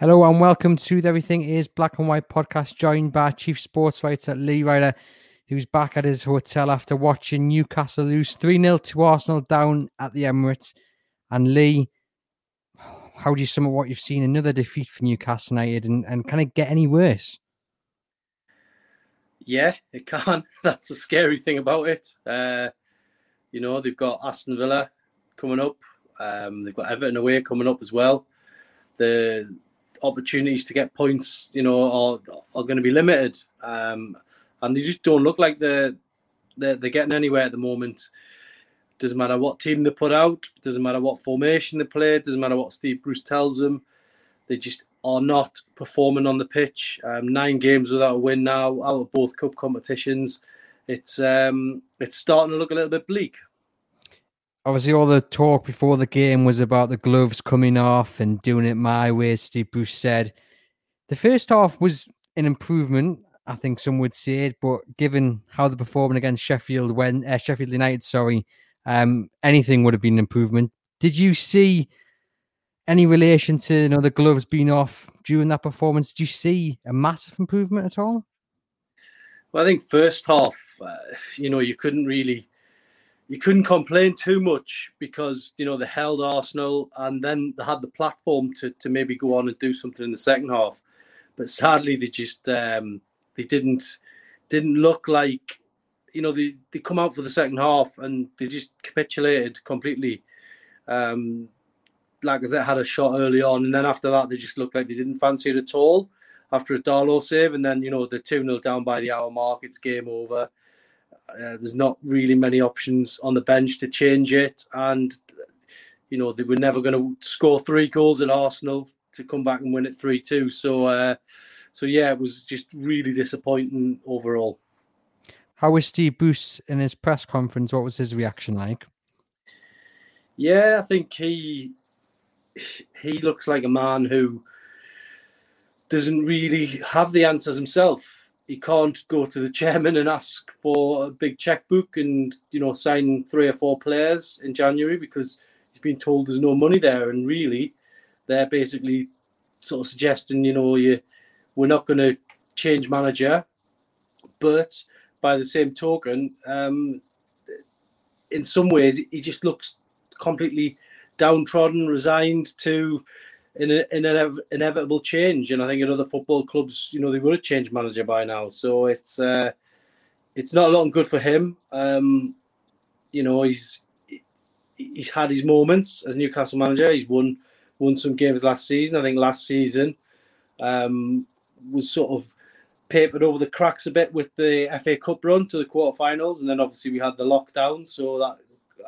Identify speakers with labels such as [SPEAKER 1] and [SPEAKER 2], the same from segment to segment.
[SPEAKER 1] Hello and welcome to the Everything is Black and White podcast, joined by Chief Sports Writer Lee Ryder, who's back at his hotel after watching Newcastle lose 3 0 to Arsenal down at the Emirates. And Lee, how do you sum up what you've seen? Another defeat for Newcastle United, and, and can it get any worse?
[SPEAKER 2] Yeah, it can. That's a scary thing about it. Uh, you know, they've got Aston Villa coming up, um, they've got Everton away coming up as well. The opportunities to get points, you know, are are going to be limited, um, and they just don't look like they're, they're they're getting anywhere at the moment. Doesn't matter what team they put out, doesn't matter what formation they play, doesn't matter what Steve Bruce tells them. They just are not performing on the pitch. Um, nine games without a win now, out of both cup competitions. It's um, it's starting to look a little bit bleak
[SPEAKER 1] obviously all the talk before the game was about the gloves coming off and doing it my way. Steve Bruce said the first half was an improvement. I think some would say it, but given how they're performing against Sheffield when uh, Sheffield United, sorry, um, anything would have been an improvement. Did you see any relation to you know the gloves being off during that performance? Did you see a massive improvement at all?
[SPEAKER 2] Well, I think first half, uh, you know, you couldn't really you couldn't complain too much because you know they held Arsenal and then they had the platform to to maybe go on and do something in the second half. But sadly, they just um, they didn't didn't look like you know they they come out for the second half and they just capitulated completely. Um, like I said, had a shot early on, and then after that, they just looked like they didn't fancy it at all. After a Darlow save, and then you know they're two 0 down by the hour mark, it's game over uh, there's not really many options on the bench to change it, and you know they were never going to score three goals at Arsenal to come back and win it three two. So, uh, so yeah, it was just really disappointing overall.
[SPEAKER 1] How was Steve Bruce in his press conference? What was his reaction like?
[SPEAKER 2] Yeah, I think he he looks like a man who doesn't really have the answers himself he can't go to the chairman and ask for a big checkbook and you know sign three or four players in January because he's been told there's no money there. And really, they're basically sort of suggesting you know you we're not going to change manager, but by the same token, um, in some ways he just looks completely downtrodden, resigned to in an in inevitable change. And I think in other football clubs, you know, they would have changed manager by now. So it's uh, it's not looking good for him. Um, you know, he's he's had his moments as Newcastle manager. He's won won some games last season. I think last season um, was sort of papered over the cracks a bit with the FA Cup run to the quarterfinals, and then obviously we had the lockdown, so that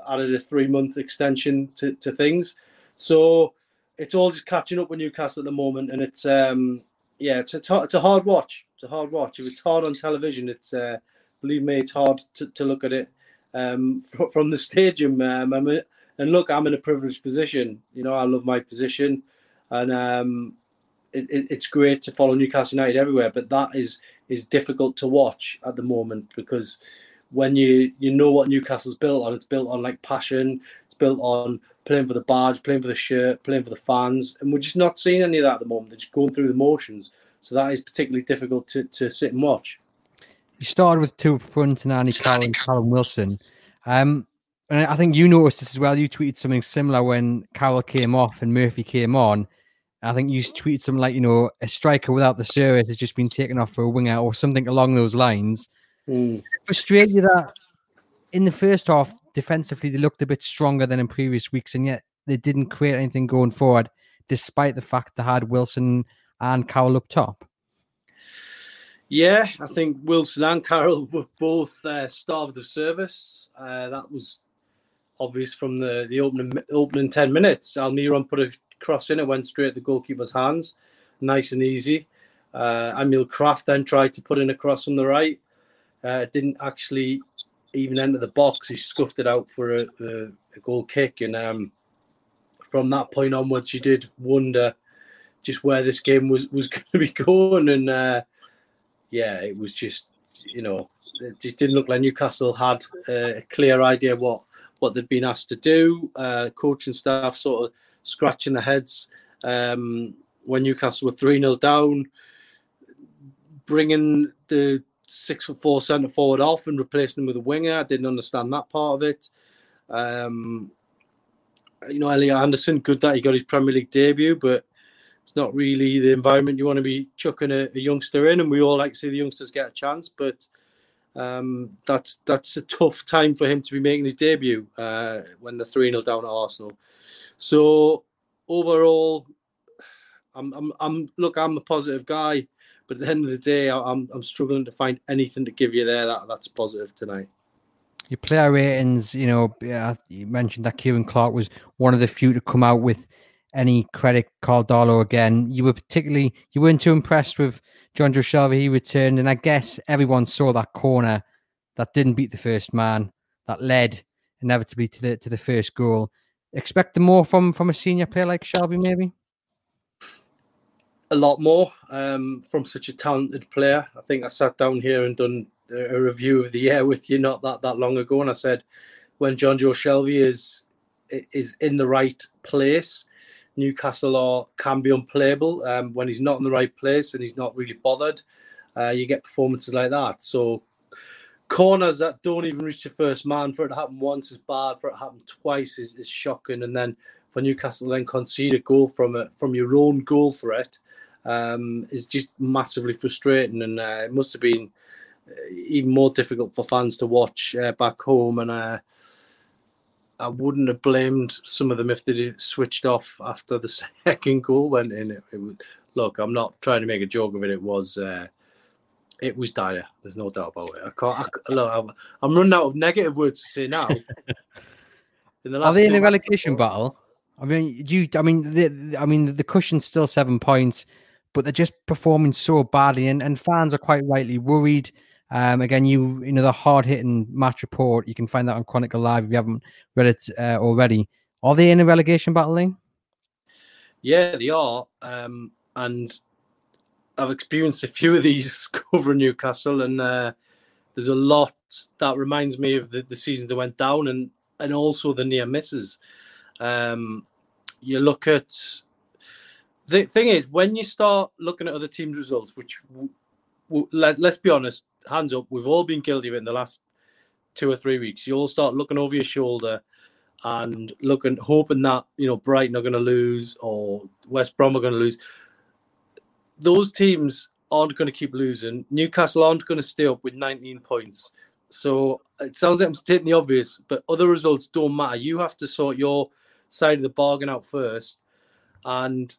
[SPEAKER 2] added a three month extension to, to things. So it's all just catching up with Newcastle at the moment, and it's um, yeah, it's a, it's a hard watch. It's a hard watch. If it's hard on television, it's uh, believe me, it's hard to, to look at it um, from, from the stadium. Um, a, and look, I'm in a privileged position. You know, I love my position, and um, it, it, it's great to follow Newcastle United everywhere. But that is is difficult to watch at the moment because when you you know what Newcastle's built on, it's built on like passion. It's built on playing for the badge, playing for the shirt, playing for the fans, and we're just not seeing any of that at the moment. They're just going through the motions, so that is particularly difficult to, to sit and watch.
[SPEAKER 1] You started with two up front, and Andy Carroll and Callum Wilson. Um, and I think you noticed this as well. You tweeted something similar when Carroll came off and Murphy came on. I think you tweeted something like, you know, a striker without the service has just been taken off for a winger or something along those lines. Mm. Frustrate you that in the first half, defensively, they looked a bit stronger than in previous weeks, and yet they didn't create anything going forward, despite the fact they had Wilson and Carroll up top.
[SPEAKER 2] Yeah, I think Wilson and Carroll were both uh, starved of service. Uh, that was obvious from the, the opening opening ten minutes. Almiron put a cross in, it went straight to the goalkeeper's hands, nice and easy. Uh, Emil Krafth then tried to put in a cross on the right. Uh, didn't actually even enter the box. He scuffed it out for a, a, a goal kick, and um, from that point onwards, you did wonder just where this game was was going to be going, and uh, yeah, it was just you know it just didn't look like Newcastle had a clear idea what what they'd been asked to do. Uh, coaching staff sort of scratching their heads um, when Newcastle were three 0 down, bringing the six foot four centre forward off and replacing him with a winger. I didn't understand that part of it. Um, you know, Elliot Anderson, good that he got his Premier League debut, but it's not really the environment you want to be chucking a, a youngster in. And we all like to see the youngsters get a chance, but um, that's that's a tough time for him to be making his debut uh, when they're 3 0 down at Arsenal. So overall, I'm, I'm, I'm look, I'm a positive guy. But at the end of the day, I'm I'm struggling to find anything to give you there that, that's positive tonight.
[SPEAKER 1] Your player ratings, you know, yeah, you mentioned that Ciaran Clark was one of the few to come out with any credit Karl Darlow again. You were particularly you weren't too impressed with Jonjo Shelvey. He returned, and I guess everyone saw that corner that didn't beat the first man that led inevitably to the to the first goal. Expect more from from a senior player like Shelvey, maybe
[SPEAKER 2] a lot more um, from such a talented player. I think I sat down here and done a review of the year with you not that that long ago, and I said when Jonjo Shelvey is is in the right place, Newcastle are, can be unplayable. Um, when he's not in the right place and he's not really bothered, uh, you get performances like that. So corners that don't even reach the first man for it to happen once is bad. For it to happen twice is, is shocking, and then for Newcastle then concede a goal from a, from your own goal threat um, is just massively frustrating, and uh, it must have been uh, even more difficult for fans to watch uh, back home. And uh, I wouldn't have blamed some of them if they switched off after the second goal went in. It, it was, look, I'm not trying to make a joke of it. It was. Uh, it was dire. There's no doubt about it. I can't. I, look, I'm, I'm running out of negative words to say now.
[SPEAKER 1] In the last Are they in a relegation battle? I mean, you. I mean, the, I mean, the cushion's still seven points but they're just performing so badly, and, and fans are quite rightly worried. Um, again, you you know the hard hitting match report. You can find that on Chronicle Live if you haven't read it uh, already. Are they in a relegation battling?
[SPEAKER 2] Yeah, they are, um, and I've experienced a few of these over Newcastle, and uh, there's a lot that reminds me of the, the seasons that went down, and and also the near misses. Um, you look at the thing is, when you start looking at other teams' results, which let, let's be honest, hands up, we've all been guilty of it in the last two or three weeks. You all start looking over your shoulder and looking, hoping that you know Brighton are going to lose or West Brom are going to lose. Those teams aren't going to keep losing. Newcastle aren't going to stay up with 19 points. So it sounds like I'm stating the obvious, but other results don't matter. You have to sort your side of the bargain out first. And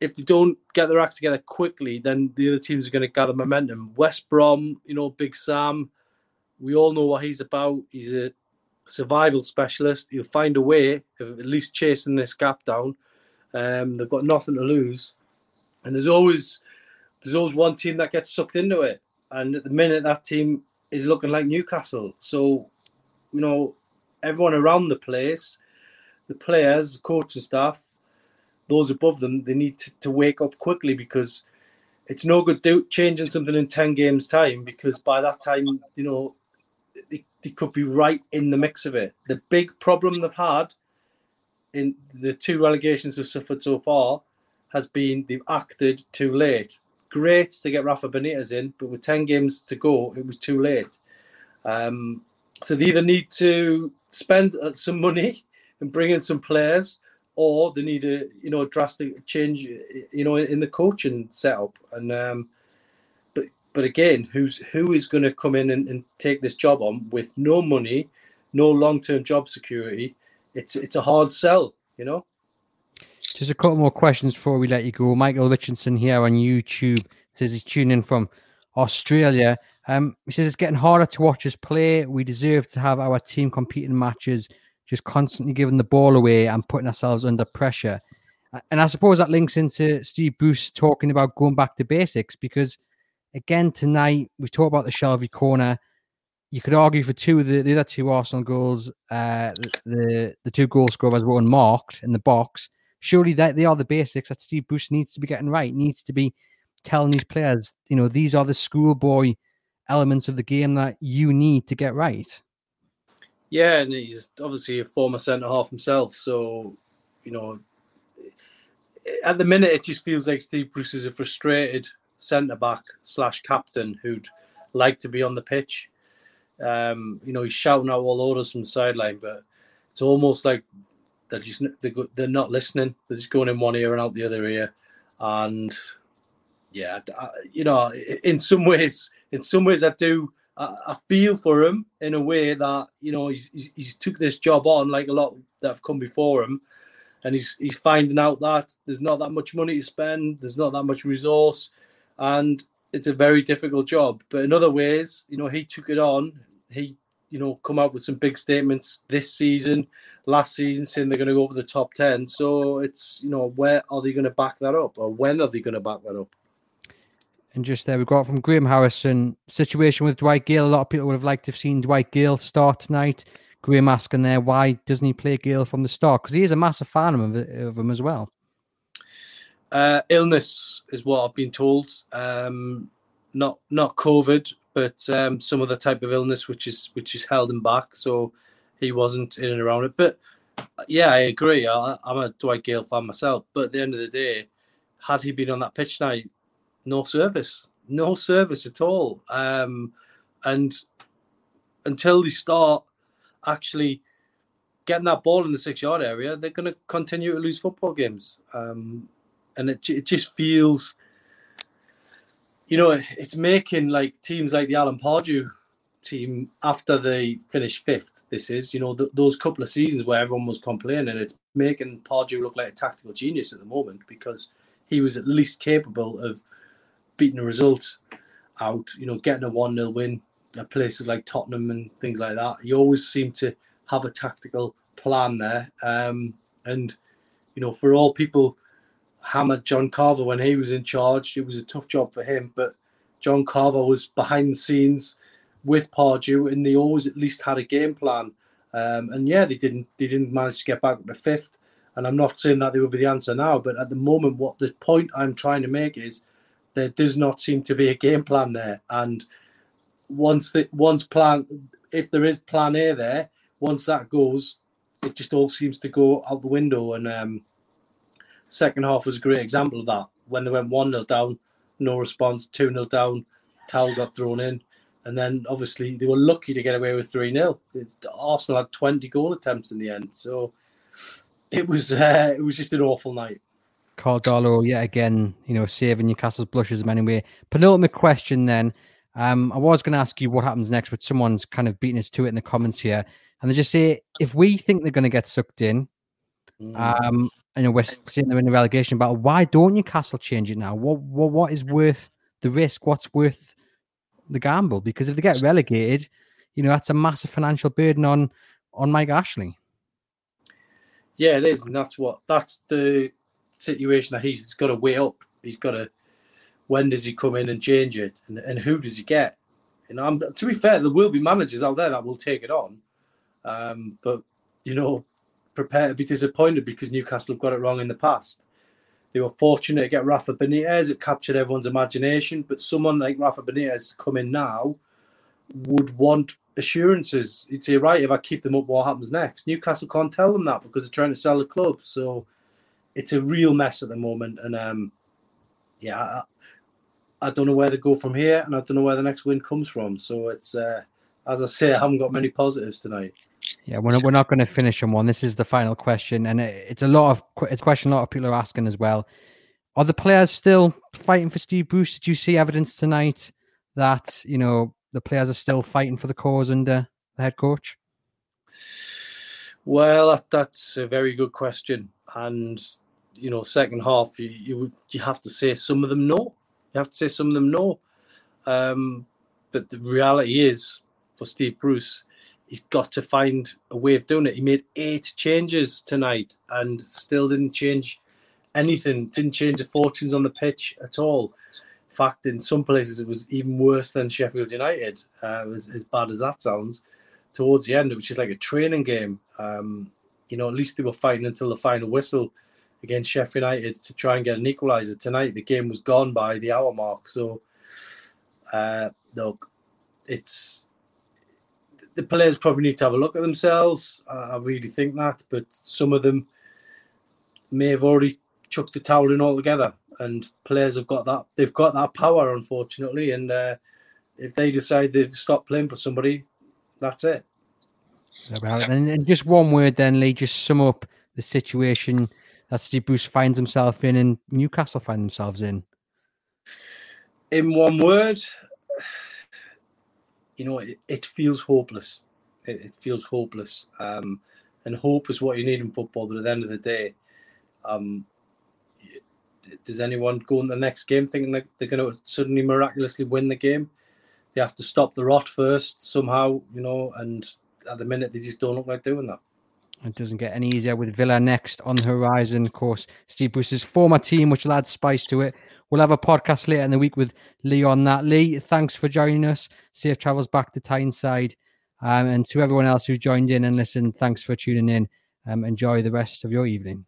[SPEAKER 2] if they don't get their act together quickly, then the other teams are going to gather momentum. West Brom, you know, Big Sam, we all know what he's about. He's a survival specialist. He'll find a way of at least chasing this gap down. Um, they've got nothing to lose, and there's always there's always one team that gets sucked into it. And at the minute, that team is looking like Newcastle. So, you know, everyone around the place, the players, the coaching staff, those above them, they need to, to wake up quickly because it's no good do, changing something in 10 games' time because by that time, you know, they, they could be right in the mix of it. The big problem they've had in the two relegations they've suffered so far has been they've acted too late. Great to get Rafa Benitez in, but with 10 games to go, it was too late. Um, so they either need to spend uh, some money and bring in some players or they need a you know a drastic change you know in the coaching setup. And um but but again who's who is going to come in and, and take this job on with no money no long-term job security? It's it's a hard sell you know?
[SPEAKER 1] Just a couple more questions before we let you go. Michael richardson here on youtube says he's tuning in from australia. Um, he says it's getting harder to watch us play. We deserve to have our team competing matches just constantly giving the ball away and putting ourselves under pressure. And I suppose that links into Steve Bruce talking about going back to basics because, again, tonight we talked about the Shelvey corner. You could argue for two of the, the other two Arsenal goals, uh, the the two goal scorers were unmarked in the box. Surely that they are the basics that Steve Bruce needs to be getting right. Needs to be telling these players, you know, these are the schoolboy elements of the game that you need to get right.
[SPEAKER 2] Yeah, and he's obviously a former centre half himself, so you know at the minute, it just feels like Steve Bruce is a frustrated centre back slash captain who'd like to be on the pitch. Um, you know, he's shouting out all orders from the sideline, but it's almost like they're just they're not listening. They're just going in one ear and out the other ear, and yeah, you know, in some ways, in some ways, I do. I, feel for him in a way that you know he's, he's, he's took this job on like a lot that have come before him, and he's he's finding out that there's not that much money to spend, there's not that much resource, and it's a very difficult job. But in other ways, you know, he took it on. He, you know, come out with some big statements this season, last season, saying they're going to go over the top ten. So it's you know, where are they going to back that up, or when are they going to back that up?
[SPEAKER 1] And just there, we got from Graham Harrison situation with Dwight Gayle. A lot of people would have liked to have seen Dwight Gayle start tonight. Graham asking there, why doesn't he play Gayle from the start? Because he is a massive fan of, of him as well.
[SPEAKER 2] Uh, illness is what I've been told. Um, not not COVID, but um, some other type of illness which is which is held him back. So he wasn't in and around it. But yeah, I agree. I, am a Dwight Gayle fan myself. But at the end of the day, had he been on that pitch night, no service, no service at all. Um, and until they start actually getting that ball in the six yard area, they're going to continue to lose football games. Um, and it, it just feels, you know, it, it's making like teams like the Alan Pardew team after they finished fifth. This is, you know, th- those couple of seasons where everyone was complaining, it's making Pardew look like a tactical genius at the moment because he was at least capable of beating the results out, you know, getting a 1 0 win, at places like Tottenham and things like that. You always seem to have a tactical plan there. Um, and, you know, for all people hammered John Carver when he was in charge, it was a tough job for him. But John Carver was behind the scenes with Pardew and they always at least had a game plan. Um, and yeah, they didn't they didn't manage to get back to fifth. And I'm not saying that they will be the answer now, but at the moment, what the point I'm trying to make is there does not seem to be a game plan there. And once the once plan if there is plan A there, once that goes, it just all seems to go out the window. And um, second half was a great example of that. When they went one 0 down, no response, two 0 down, towel got thrown in, and then obviously they were lucky to get away with three 0 Arsenal had twenty goal attempts in the end, so it was uh, it was just an awful night.
[SPEAKER 1] Karl Darlow yet again, you know, saving Newcastle's blushes in many ways. Penultimate question then. Um, I was going to ask you what happens next, but someone's kind of beating us to it in the comments here. And they just say, if we think they're going to get sucked in, mm. um, you know, we're seeing them in the relegation battle, why don't Newcastle change it now? What, what, what is worth the risk? What's worth the gamble? Because if they get relegated, you know, that's a massive financial burden on, on Mike Ashley.
[SPEAKER 2] Yeah, it is. And that's what, that's the situation that he's got to weigh up. He's got to when does he come in and change it, and, and who does he get? You know, I'm, to be fair, there will be managers out there that will take it on, um, but you know, prepare to be disappointed because Newcastle have got it wrong in the past. They were fortunate to get Rafa Benitez; it captured everyone's imagination. But someone like Rafa Benitez in now would want assurances. He'd say, "Right, if I keep them up, what happens next?" Newcastle can't tell them that because they're trying to sell the club. So it's a real mess at the moment, and um, yeah, I don't know where they go from here, and I don't know where the next win comes from. So it's uh, as I say, I haven't got many positives tonight.
[SPEAKER 1] Yeah, we're not, we're not going to finish on one. This is the final question, and it's a lot of it's a question a lot of people are asking as well. Are the players still fighting for Steve Bruce? Did you see evidence tonight that you know the players are still fighting for the cause under the head coach?
[SPEAKER 2] Well, that's a very good question, and you know, second half you you, you have to say some of them no. You have to say some of them no. Um, but the reality is, for Steve Bruce, he's got to find a way of doing it. He made eight changes tonight and still didn't change anything. Didn't change the fortunes on the pitch at all. In fact, in some places it was even worse than Sheffield United. Uh, as, as bad as that sounds, towards the end, which is like a training game. Um, you know, at least they were fighting until the final whistle against Sheffield United to try and get an equaliser. Tonight, the game was gone by the hour mark. So, uh, look, it's the players probably need to have a look at themselves. I really think that, but some of them may have already chucked the towel in altogether. And players have got that; they've got that power, unfortunately. And uh, if they decide they've stopped playing for somebody, that's it.
[SPEAKER 1] About and, and just one word, then Lee, just sum up the situation that Steve Bruce finds himself in, and Newcastle find themselves in.
[SPEAKER 2] In one word, you know, it, it feels hopeless. It, it feels hopeless. Um, and hope is what you need in football. But at the end of the day, um, does anyone go in the next game thinking that they're going to suddenly miraculously win the game? They have to stop the rot first somehow, you know, and at the minute they just don't look like doing that.
[SPEAKER 1] It doesn't get any easier with Villa next on the horizon. Of course, Steve Bruce's former team, which will add spice to it. We'll have a podcast later in the week with Lee on that. Lee, thanks for joining us. Safe travels back to Tyneside. Um, and to everyone else who joined in and listened, thanks for tuning in. Um, enjoy the rest of your evening.